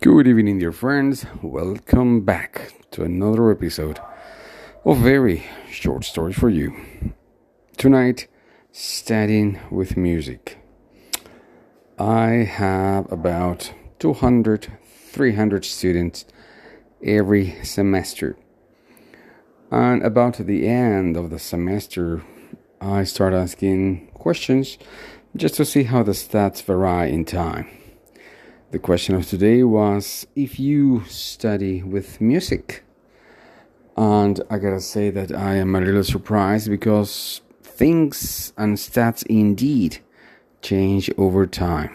Good evening, dear friends. Welcome back to another episode of very short stories for you. Tonight, studying with music. I have about 200, 300 students every semester. And about the end of the semester, I start asking questions just to see how the stats vary in time. The question of today was if you study with music. And I gotta say that I am a little surprised because things and stats indeed change over time.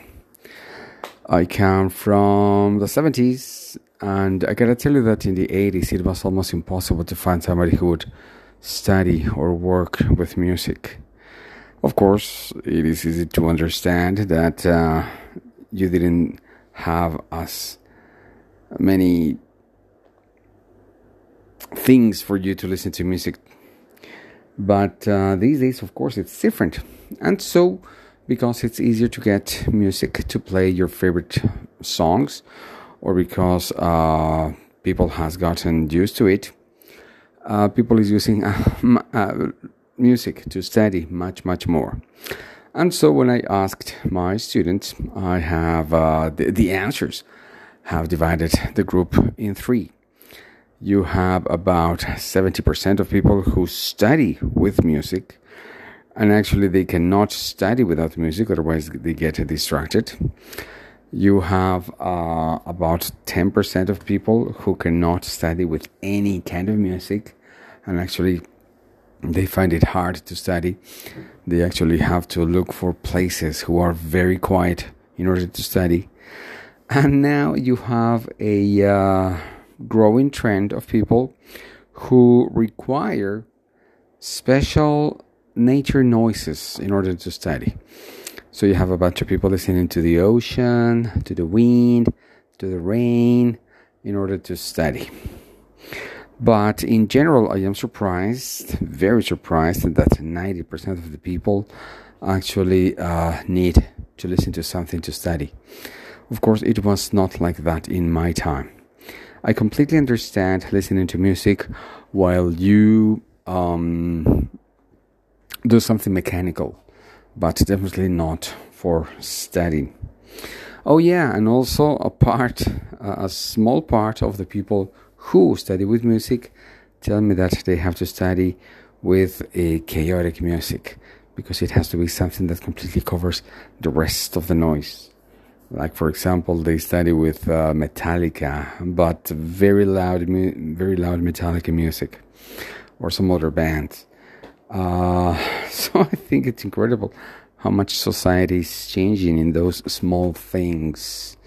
I come from the 70s, and I gotta tell you that in the 80s it was almost impossible to find somebody who would study or work with music. Of course, it is easy to understand that uh, you didn't have as many things for you to listen to music. But uh, these days, of course, it's different. And so, because it's easier to get music to play your favorite songs, or because uh, people has gotten used to it, uh, people is using uh, uh, music to study much, much more. And so when I asked my students, I have uh, the, the answers have divided the group in three. You have about 70% of people who study with music, and actually they cannot study without music, otherwise they get distracted. You have uh, about 10% of people who cannot study with any kind of music, and actually they find it hard to study. They actually have to look for places who are very quiet in order to study. And now you have a uh, growing trend of people who require special nature noises in order to study. So you have a bunch of people listening to the ocean, to the wind, to the rain in order to study. But in general, I am surprised, very surprised, that 90% of the people actually uh, need to listen to something to study. Of course, it was not like that in my time. I completely understand listening to music while you um, do something mechanical, but definitely not for studying. Oh, yeah, and also a part, a small part of the people who study with music tell me that they have to study with a chaotic music because it has to be something that completely covers the rest of the noise. Like for example, they study with uh, Metallica, but very loud, very loud Metallica music, or some other bands. Uh, so I think it's incredible how much society is changing in those small things.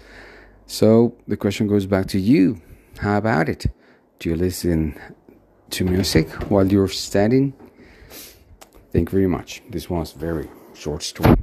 So the question goes back to you. How about it? Do you listen to music while you're studying? Thank you very much. This was very short story.